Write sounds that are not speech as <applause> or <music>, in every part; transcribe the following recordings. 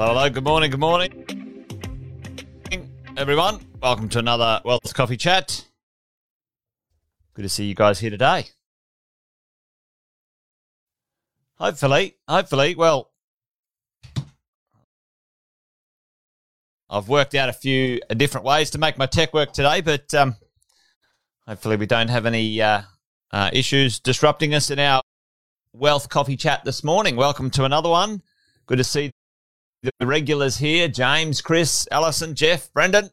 Hello, hello. Good morning. Good morning, everyone. Welcome to another Wealth Coffee Chat. Good to see you guys here today. Hopefully, hopefully, well, I've worked out a few different ways to make my tech work today, but um, hopefully, we don't have any uh, uh, issues disrupting us in our Wealth Coffee Chat this morning. Welcome to another one. Good to see the regulars here James, Chris, Allison, Jeff, Brendan.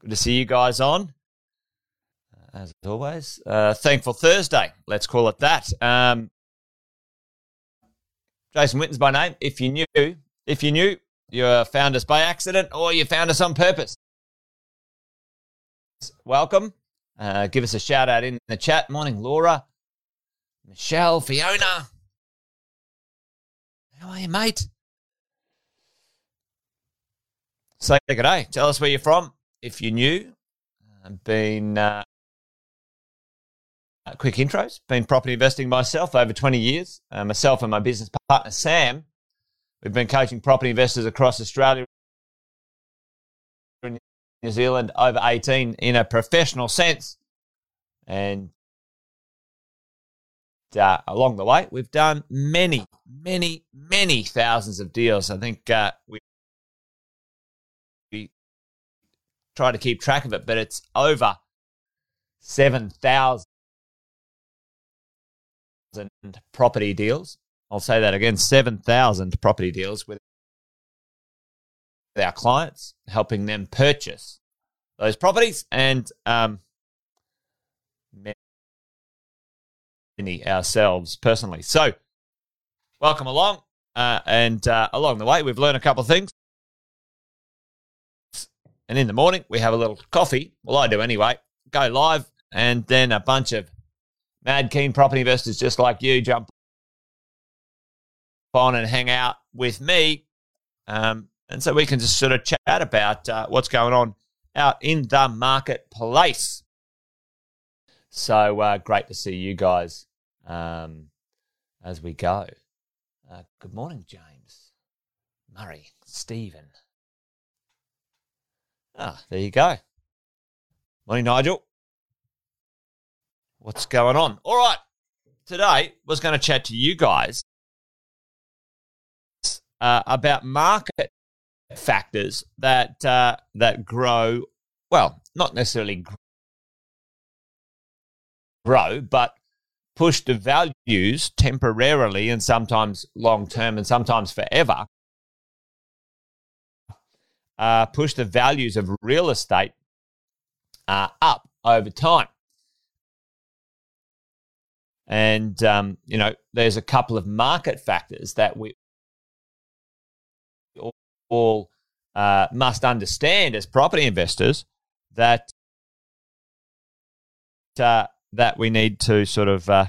Good to see you guys on. Uh, as always, uh, thankful Thursday. Let's call it that. Um, Jason Witten's by name. If you knew, if you knew, you found us by accident or you found us on purpose. Welcome. Uh, give us a shout out in the chat. Morning, Laura, Michelle, Fiona. How are you, mate? Say good day. Tell us where you're from. If you're new, I've been uh, quick intros. Been property investing myself over 20 years. Uh, myself and my business partner Sam, we've been coaching property investors across Australia and New Zealand over 18 in a professional sense. And uh, along the way, we've done many, many, many thousands of deals. I think uh, we try to keep track of it, but it's over 7,000 property deals. I'll say that again 7,000 property deals with our clients, helping them purchase those properties and um, many ourselves personally. So, welcome along. Uh, and uh, along the way, we've learned a couple of things. And in the morning, we have a little coffee. Well, I do anyway. Go live, and then a bunch of mad keen property investors just like you jump on and hang out with me. Um, and so we can just sort of chat about uh, what's going on out in the marketplace. So uh, great to see you guys um, as we go. Uh, good morning, James, Murray, Stephen. Ah, there you go. Morning, Nigel. What's going on? All right. Today was going to chat to you guys uh, about market factors that uh, that grow. Well, not necessarily grow, but push the values temporarily and sometimes long term and sometimes forever uh, push the values of real estate uh, up over time. And, um, you know, there's a couple of market factors that we all uh, must understand as property investors that uh, that we need to sort of, uh,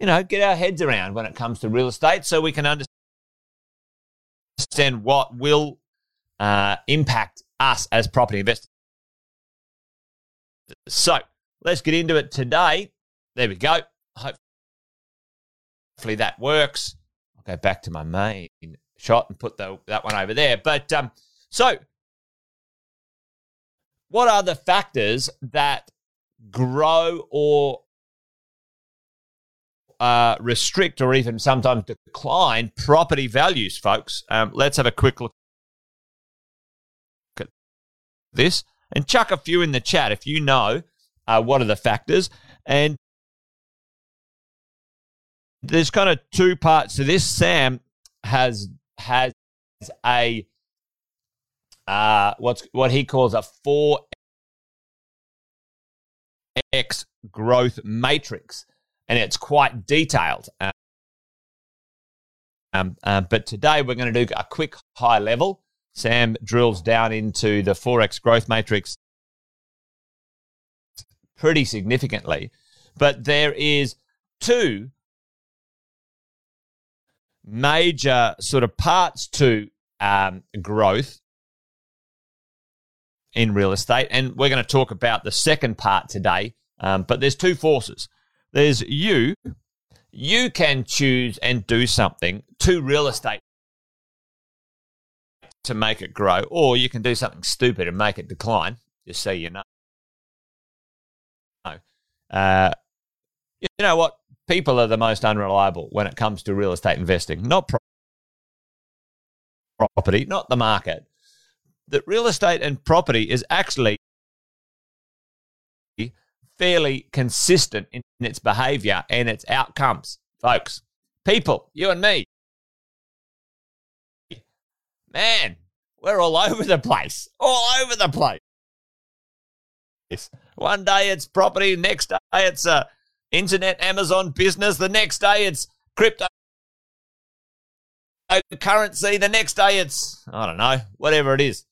you know, get our heads around when it comes to real estate so we can understand what will uh, impact us as property investors. So let's get into it today. There we go. Hopefully that works. I'll go back to my main shot and put the, that one over there. But um, so, what are the factors that grow or uh, restrict or even sometimes decline property values, folks? Um, let's have a quick look this and chuck a few in the chat if you know uh, what are the factors. And there's kind of two parts to this. Sam has has a uh, what's what he calls a four x growth matrix, and it's quite detailed. Um, uh, but today we're going to do a quick high level Sam drills down into the four x growth matrix pretty significantly. But there is two major sort of parts to um, growth in real estate. And we're going to talk about the second part today. Um, but there's two forces. There's you. You can choose and do something to real estate to make it grow, or you can do something stupid and make it decline, just so you know. Uh, you know what? People are the most unreliable when it comes to real estate investing, not pro- property, not the market. That real estate and property is actually fairly consistent in its behavior and its outcomes, folks. People, you and me. Man, we're all over the place. All over the place. One day it's property, next day it's a internet Amazon business, the next day it's crypto currency, the next day it's I don't know, whatever it is.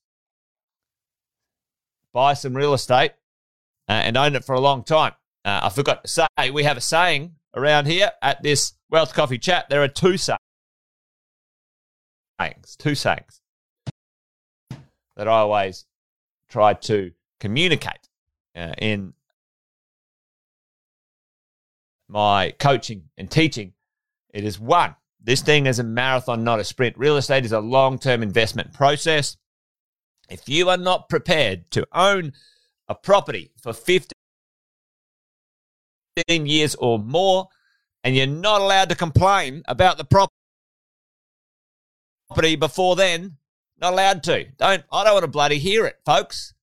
Buy some real estate uh, and own it for a long time. Uh, I forgot to say, we have a saying around here at this Wealth Coffee chat. There are two sayings, two sayings that I always try to communicate uh, in my coaching and teaching. It is one, this thing is a marathon, not a sprint. Real estate is a long term investment process. If you are not prepared to own a property for 15 years or more, and you're not allowed to complain about the property before then, not allowed to. Don't I don't want to bloody hear it, folks.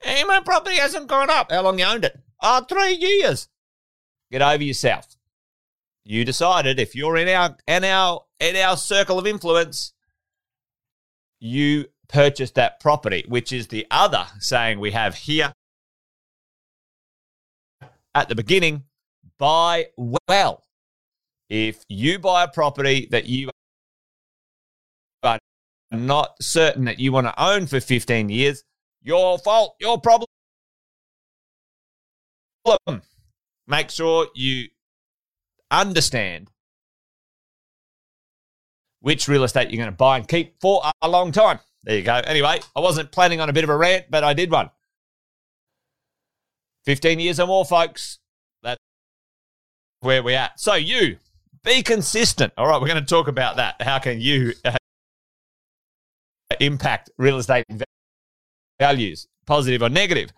Hey, my property hasn't gone up. How long you owned it? Oh, three years. Get over yourself. You decided if you're in our in our in our circle of influence, you purchased that property, which is the other saying we have here at the beginning buy well. If you buy a property that you not certain that you want to own for 15 years, your fault, your problem. Make sure you understand which real estate you're going to buy and keep for a long time. There you go. Anyway, I wasn't planning on a bit of a rant, but I did one. 15 years or more, folks. That's where we're at. So, you be consistent. All right, we're going to talk about that. How can you impact real estate values, positive or negative?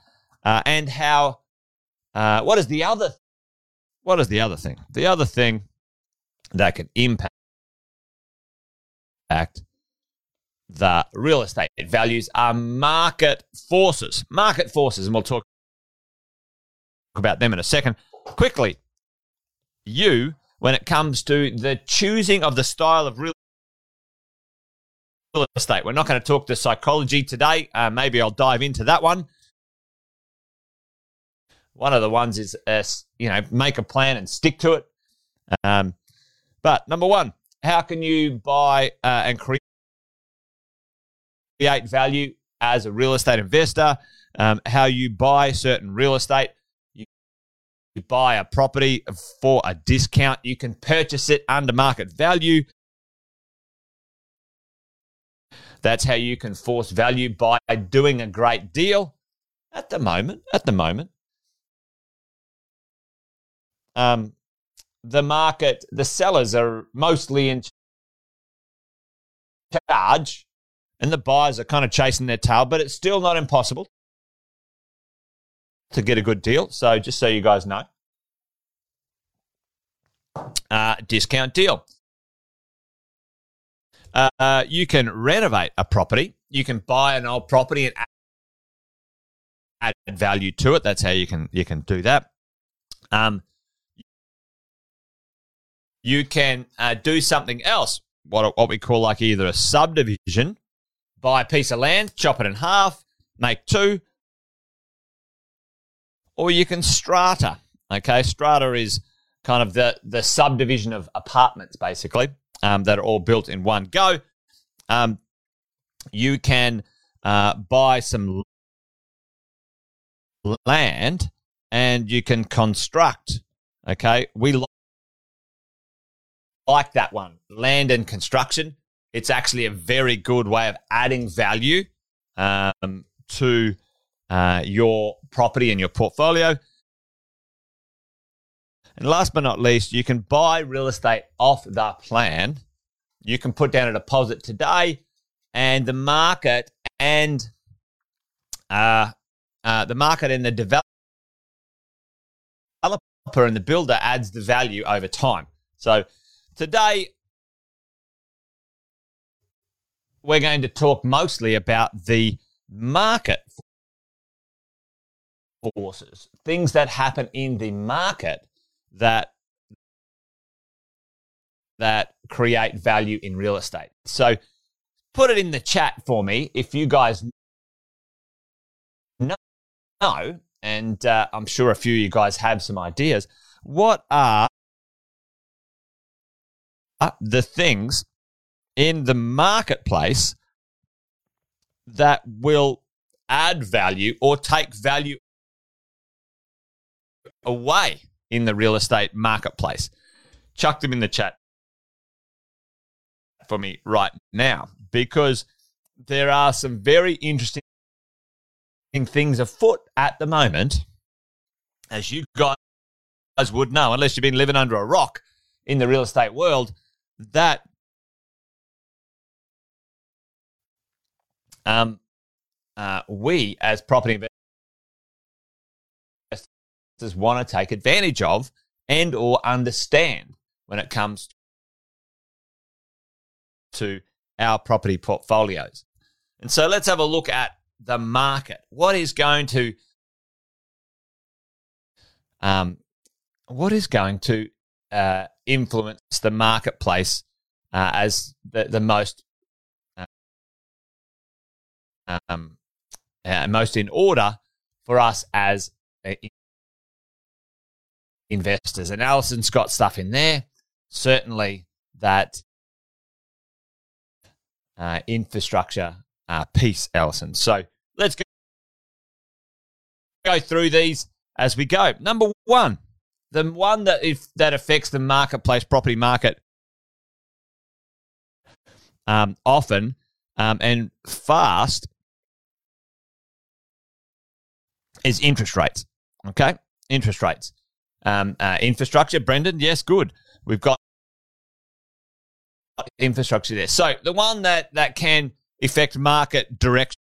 Uh, and how, uh, what is the other, what is the other thing? The other thing that can impact that real estate values are market forces. Market forces, and we'll talk about them in a second. Quickly, you, when it comes to the choosing of the style of real estate, we're not going to talk the psychology today. Uh, maybe I'll dive into that one. One of the ones is, uh, you know, make a plan and stick to it. Um, but number one, how can you buy uh, and create value as a real estate investor? Um, how you buy certain real estate. You buy a property for a discount. You can purchase it under market value. That's how you can force value by doing a great deal. At the moment, at the moment, um, the market, the sellers are mostly in charge and the buyers are kind of chasing their tail, but it's still not impossible to get a good deal. So just so you guys know, uh, discount deal. Uh, you can renovate a property. You can buy an old property and add value to it. That's how you can you can do that. Um, you can uh, do something else, what, what we call like either a subdivision, buy a piece of land, chop it in half, make two, or you can strata. Okay, strata is kind of the, the subdivision of apartments, basically, um, that are all built in one go. Um, you can uh, buy some land and you can construct. Okay, we like that one. Land and construction. It's actually a very good way of adding value um, to uh, your property and your portfolio. And last but not least, you can buy real estate off the plan. You can put down a deposit today and the market and uh, uh, the market and the developer and the builder adds the value over time. So today we're going to talk mostly about the market forces, things that happen in the market that that create value in real estate. So put it in the chat for me if you guys know, and uh, I'm sure a few of you guys have some ideas. What are the things in the marketplace that will add value or take value away in the real estate marketplace? Chuck them in the chat for me right now because there are some very interesting things afoot at the moment, as you guys would know, unless you've been living under a rock in the real estate world, that um, uh, we as property investors want to take advantage of and or understand when it comes to our property portfolios. And so let's have a look at the market. What is going to um, what is going to uh, influence the marketplace uh, as the, the most um, uh, most in order for us as investors. And Allison's got stuff in there. Certainly that uh, infrastructure uh, piece, Allison. So let's go, go through these as we go. Number one, the one that if that affects the marketplace property market um, often um, and fast is interest rates. Okay, interest rates. Um, uh, infrastructure, Brendan. Yes, good. We've got infrastructure there. So the one that that can affect market directions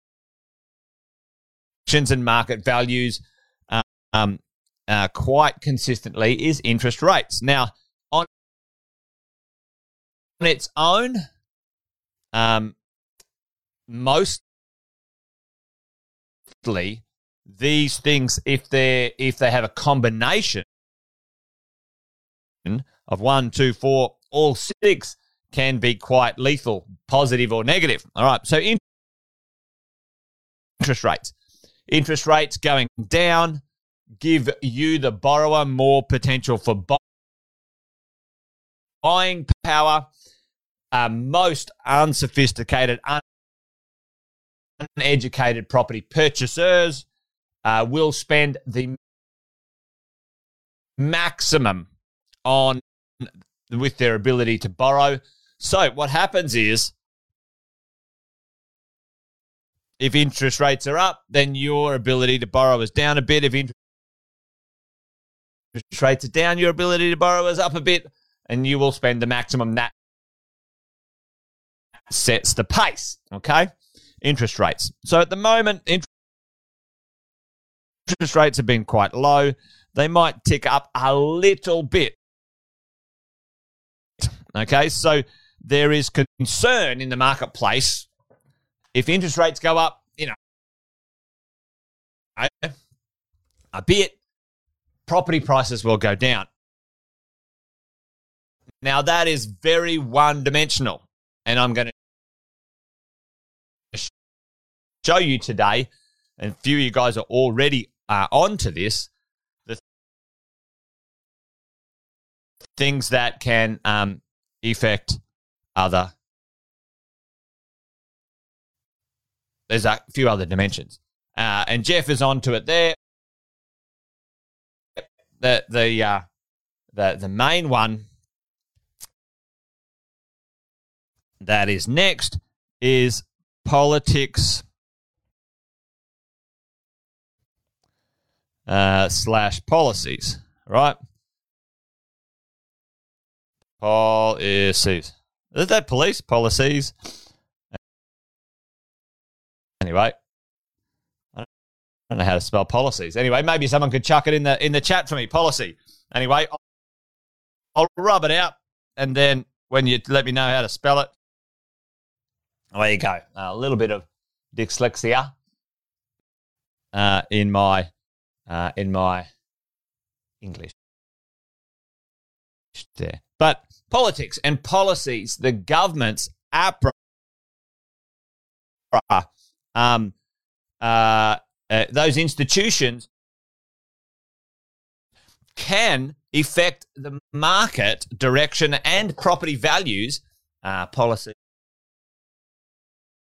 and market values um, uh, quite consistently is interest rates. Now, on, on its own, um, mostly these things, if they if they have a combination of one, two, four, all six, can be quite lethal, positive or negative. All right. So interest rates. Interest rates going down give you, the borrower, more potential for buying power. Uh, most unsophisticated, uneducated property purchasers uh, will spend the maximum on with their ability to borrow so what happens is if interest rates are up, then your ability to borrow is down a bit. If interest rates are down, your ability to borrow is up a bit, and you will spend the maximum. That sets the pace. Okay, interest rates. So at the moment, interest rates have been quite low. They might tick up a little bit. Okay, so there is concern in the marketplace if interest rates go up, you know, a bit, property prices will go down. Now, that is very one dimensional. And I'm going to show you today, and a few of you guys are already uh, onto this, the things that can um, affect other. There's a few other dimensions. Uh, and Jeff is on to it there. The the uh, the the main one that is next is politics uh, slash policies, right? Policies. Is that police policies? Anyway, I don't know how to spell policies. Anyway, maybe someone could chuck it in the in the chat for me. Policy. Anyway, I'll, I'll rub it out, and then when you let me know how to spell it, there you go. a little bit of dyslexia uh, in my uh, in my English there. But politics and policies, the government's APRA, um, uh, uh, those institutions can affect the market direction and property values uh, policy.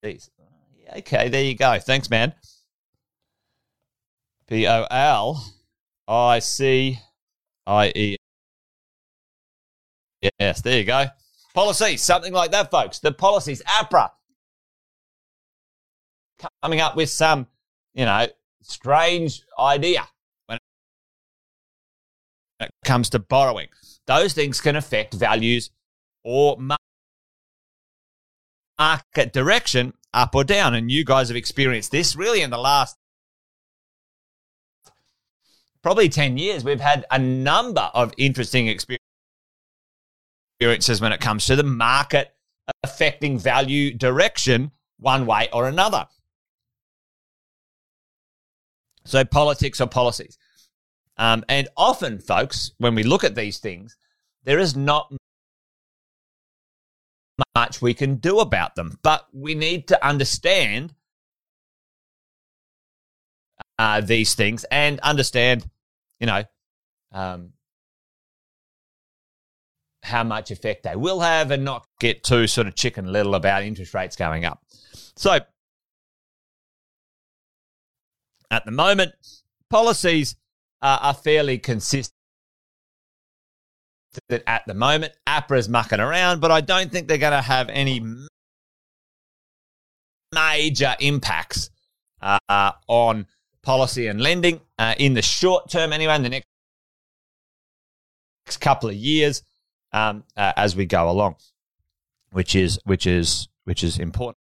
Okay, there you go. Thanks, man. P O L I C I E. Yes, there you go. Policy, something like that, folks. The policies, APRA, coming up with some, you know, strange idea when it comes to borrowing. Those things can affect values or market direction up or down. And you guys have experienced this really in the last probably 10 years. We've had a number of interesting experiences when it comes to the market affecting value direction one way or another. So, politics or policies. Um, and often, folks, when we look at these things, there is not much we can do about them. But we need to understand uh, these things and understand, you know, um, how much effect they will have and not get too sort of chicken little about interest rates going up. So, at the moment, policies uh, are fairly consistent at the moment. APRA's mucking around, but I don't think they're going to have any major impacts uh, on policy and lending uh, in the short term, anyway, in the next couple of years um, uh, as we go along, which is which is which is important.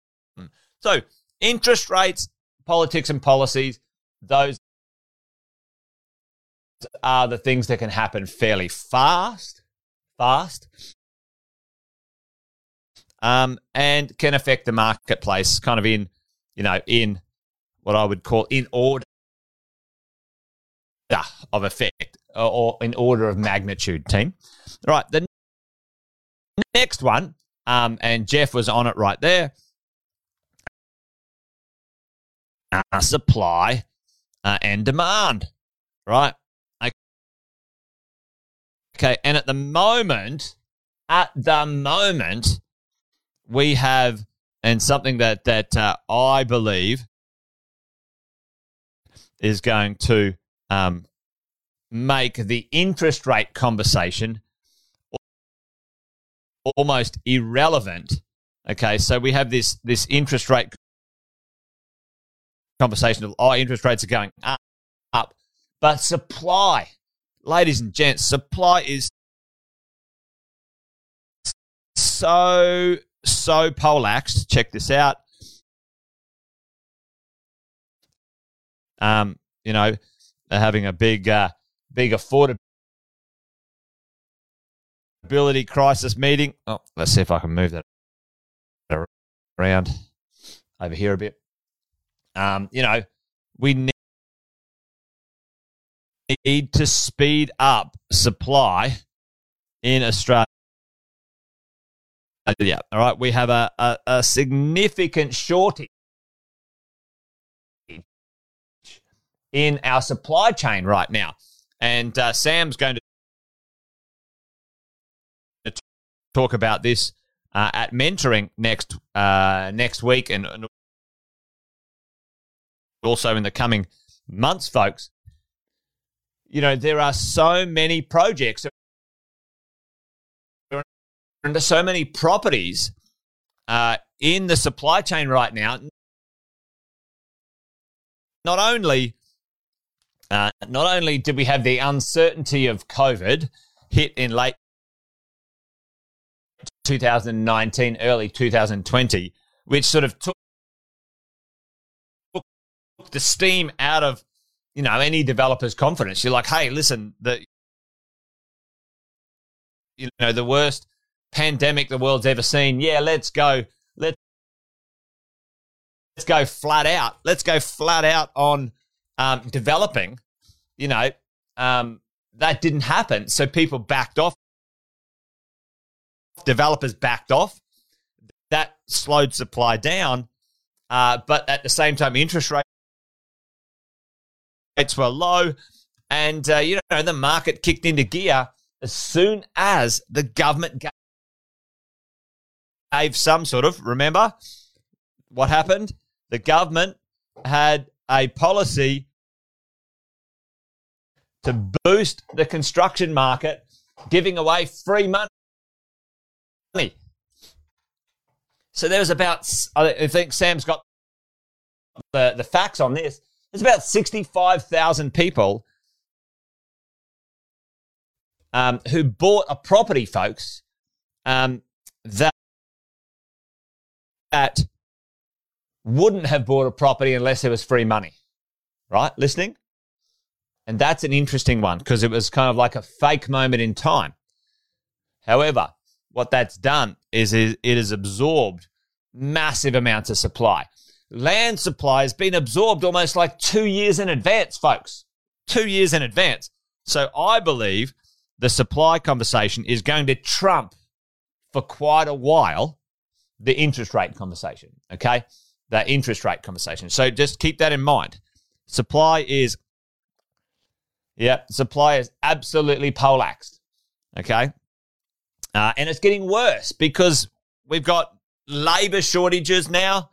So, interest rates, politics, and policies those are the things that can happen fairly fast, fast, um, and can affect the marketplace kind of in, you know, in what I would call in order of effect or in order of magnitude, team. All right, the next one, um, and Jeff was on it right there. Uh, supply uh, and demand, right? Okay, and at the moment, at the moment, we have, and something that that uh, I believe is going to um, make the interest rate conversation almost irrelevant. Okay, so we have this this interest rate conversation of oh, interest rates are going up, up. But supply, ladies and gents, supply is so, so polaxed. Check this out. Um, you know, they're having a big, uh, big crisis meeting. Oh, let's see if I can move that around over here a bit. Um, you know, we need to speed up supply in Australia. Yeah, all right. We have a, a, a significant shortage in our supply chain right now. And uh, Sam's going to talk about this uh, at mentoring next uh, next week and, and also in the coming months, folks. You know, there are so many projects and so many properties uh, in the supply chain right now. Not only, uh, not only did we have the uncertainty of COVID hit in late 2019, early 2020, which sort of took the steam out of you know any developer's confidence. You're like, hey, listen, the you know the worst pandemic the world's ever seen. Yeah, let's go. Let's let's go flat out. Let's go flat out on um, developing. You know, um, that didn't happen, so people backed off. Developers backed off. That slowed supply down, uh, but at the same time, interest rates were low, and uh, you know the market kicked into gear as soon as the government gave some sort of remember what happened. The government had a policy to boost the construction market, giving away free money. So there was about, I think Sam's got the, the facts on this. There's about 65,000 people um, who bought a property, folks, um, that, that wouldn't have bought a property unless there was free money. Right? Listening? And that's an interesting one because it was kind of like a fake moment in time. However, what that's done is it has absorbed massive amounts of supply. Land supply has been absorbed almost like two years in advance, folks. Two years in advance. So I believe the supply conversation is going to trump for quite a while the interest rate conversation. Okay. That interest rate conversation. So just keep that in mind. Supply is yeah, supply is absolutely polaxed. Okay. Uh, and it's getting worse because we've got labor shortages now,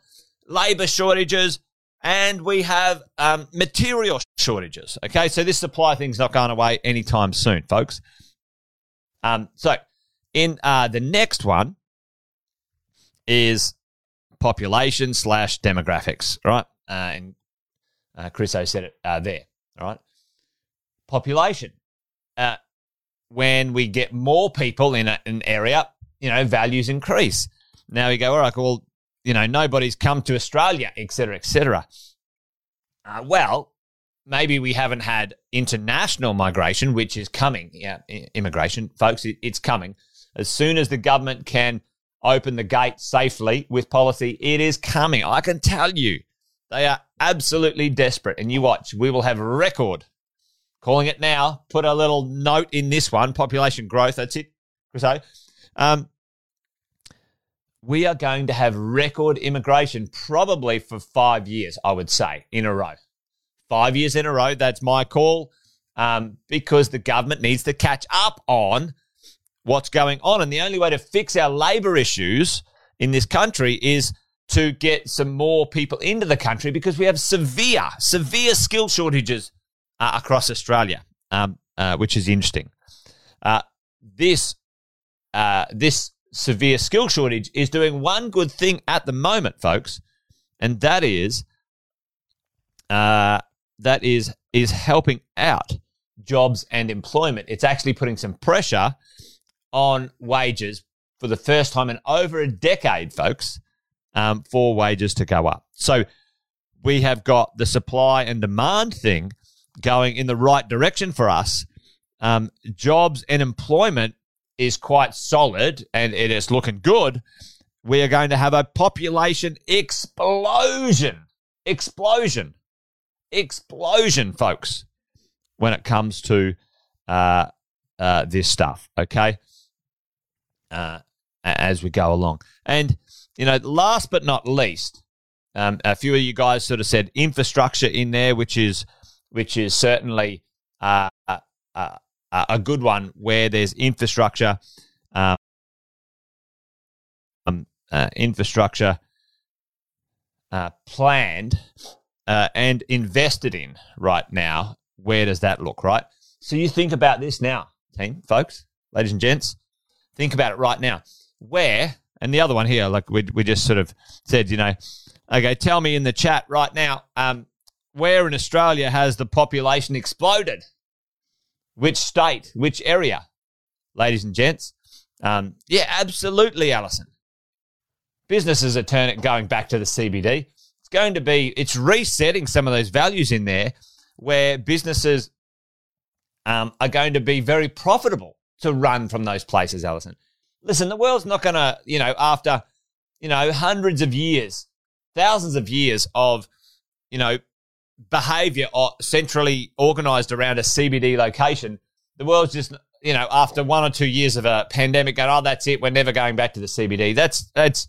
labor shortages, and we have um, material shortages. Okay. So this supply thing's not going away anytime soon, folks. Um, so in uh, the next one is population slash demographics, right? Uh, and uh, Chris O said it uh, there, all right? population. When we get more people in a, an area, you know, values increase. Now we go, all right, well, you know, nobody's come to Australia, etc., etc. Uh, well, maybe we haven't had international migration, which is coming. Yeah, immigration, folks, it, it's coming. As soon as the government can open the gate safely with policy, it is coming. I can tell you, they are absolutely desperate. And you watch, we will have record calling it now. Put a little note in this one population growth. That's it, So, Um, we are going to have record immigration probably for five years, I would say, in a row. Five years in a row. That's my call um, because the government needs to catch up on what's going on. And the only way to fix our labor issues in this country is to get some more people into the country because we have severe, severe skill shortages uh, across Australia, um, uh, which is interesting. Uh, this uh, this severe skill shortage is doing one good thing at the moment, folks, and that is uh, that is is helping out jobs and employment. It's actually putting some pressure on wages for the first time in over a decade, folks, um, for wages to go up. So we have got the supply and demand thing going in the right direction for us. Um, jobs and employment is quite solid and it is looking good. We are going to have a population explosion, explosion, explosion, folks, when it comes to uh, uh, this stuff. Okay, uh, as we go along, and you know, last but not least, um, a few of you guys sort of said infrastructure in there, which is which is certainly uh, a, a, good one where there's infrastructure, um, uh, infrastructure uh, planned uh, and invested in right now. Where does that look, right? So you think about this now, team, folks, ladies and gents. Think about it right now. Where, and the other one here, like we, we just sort of said, you know, okay, tell me in the chat right now, um, where in Australia has the population exploded? Which state? Which area? Ladies and gents. Um, yeah, absolutely, Alison. Businesses are turning going back to the CBD. It's going to be, it's resetting some of those values in there where businesses um, are going to be very profitable to run from those places, Alison. Listen, the world's not going to, you know, after, you know, hundreds of years, thousands of years of, you know, behavior centrally organized around a CBD location, the world's just, you know, after one or two years of a pandemic, going, oh, that's it, we're never going back to the CBD. That's that's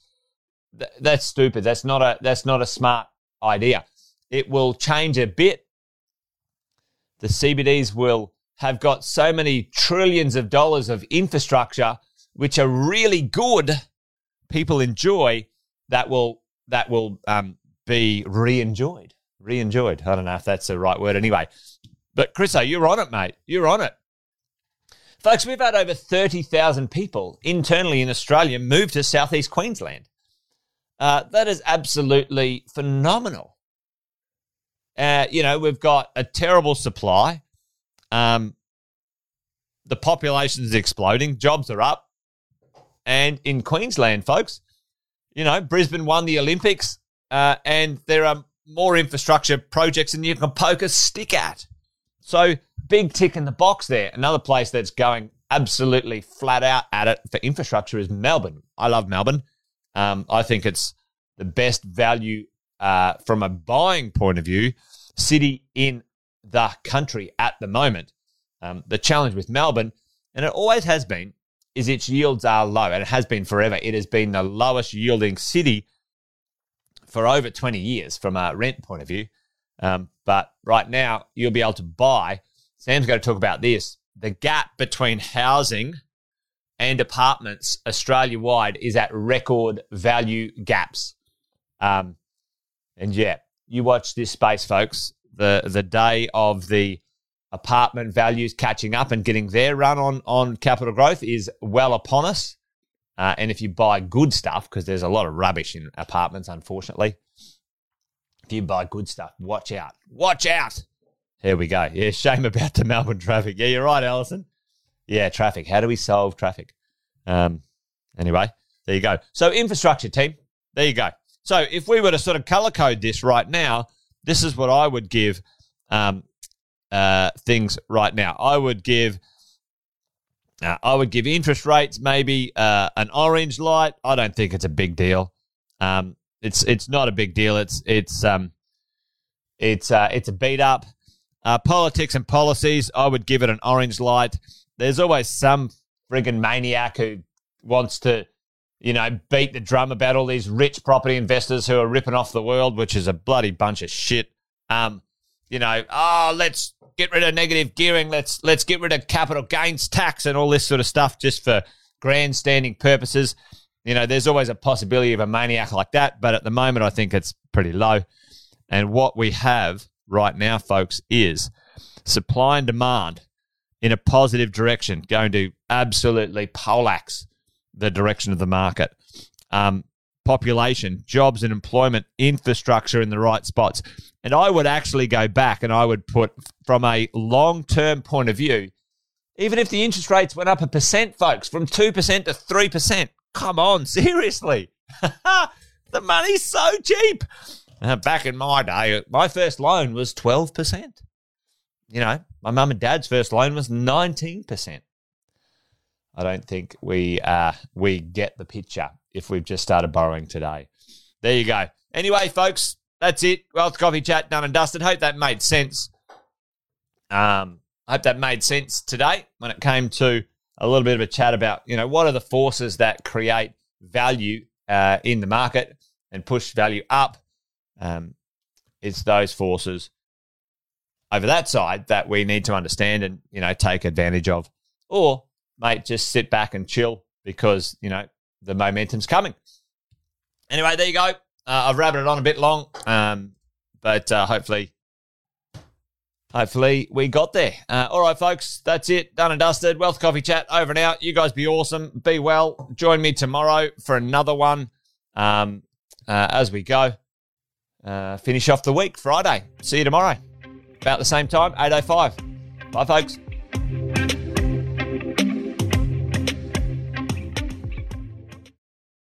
that's stupid. That's not a that's not a smart idea. It will change a bit. The CBDs will have got so many trillions of dollars of infrastructure, which are really good. People enjoy that will that will um, be re-enjoyed re-enjoyed. I don't know if that's the right word anyway. But Chriso, you're on it, mate. You're on it. Folks, we've had over 30,000 people internally in Australia move to southeast Queensland. Uh, that is absolutely phenomenal. Uh, you know, we've got a terrible supply. Um, the population is exploding. Jobs are up. And in Queensland, folks, you know, Brisbane won the Olympics, uh, and there are more infrastructure projects than you can poke a stick at. So big tick in the box there. Another place that's going absolutely flat out at it for infrastructure is Melbourne. I love Melbourne. Um, I think it's the best value uh, from a buying point of view city in the country at the moment. Um, the challenge with Melbourne, and it always has been, is its yields are low, and it has been forever. It has been the lowest yielding city for over 20 years from a rent point of view. Um, but right now, you'll be able to buy. Sam's going to talk about this. The gap between housing and apartments Australia wide is at record value gaps. Um, and yeah, you watch this space, folks. The the day of the apartment values catching up and getting their run on on capital growth is well upon us. Uh, and if you buy good stuff, because there's a lot of rubbish in apartments, unfortunately, if you buy good stuff, watch out. Watch out. Here we go. Yeah, <laughs> shame about the Melbourne traffic. Yeah, you're right, Alison. Yeah, traffic. How do we solve traffic? Um, anyway, there you go. So, infrastructure team, there you go. So, if we were to sort of color code this right now, this is what I would give um, uh, things right now. I would give uh, I would give interest rates maybe uh, an orange light. I don't think it's a big deal. Um, it's it's not a big deal. It's it's um, it's uh, it's a beat up. Uh, politics and policies. I would give it an orange light. There's always some friggin' maniac who wants to, you know, beat the drum about all these rich property investors who are ripping off the world, which is a bloody bunch of shit. Um, you know, oh, let's get rid of negative gearing. Let's let's get rid of capital gains tax and all this sort of stuff just for grandstanding purposes. You know, there's always a possibility of a maniac like that, but at the moment, I think it's pretty low. And what we have right now, folks, is supply and demand in a positive direction, going to absolutely poleaxe the direction of the market. Um, population, jobs and employment, infrastructure in the right spots. And I would actually go back and I would put, from a long term point of view, even if the interest rates went up a percent, folks, from 2% to 3%, come on, <laughs> seriously. <laughs> the money's so cheap. Uh, back in my day, my first loan was 12%. You know, my mum and dad's first loan was 19%. I don't think we uh, we get the picture if we've just started borrowing today. There you go. Anyway, folks, that's it. Wealth Coffee Chat done and dusted. Hope that made sense. Um, I hope that made sense today when it came to a little bit of a chat about, you know, what are the forces that create value uh, in the market and push value up. Um, it's those forces over that side that we need to understand and, you know, take advantage of. Or, mate, just sit back and chill because, you know, the momentum's coming. Anyway, there you go. Uh, I've rabbited on a bit long, um, but uh, hopefully, hopefully we got there. Uh, all right, folks, that's it. Done and dusted. Wealth Coffee Chat over and out. You guys be awesome. Be well. Join me tomorrow for another one um, uh, as we go. Uh, finish off the week Friday. See you tomorrow. About the same time, 8.05. Bye, folks.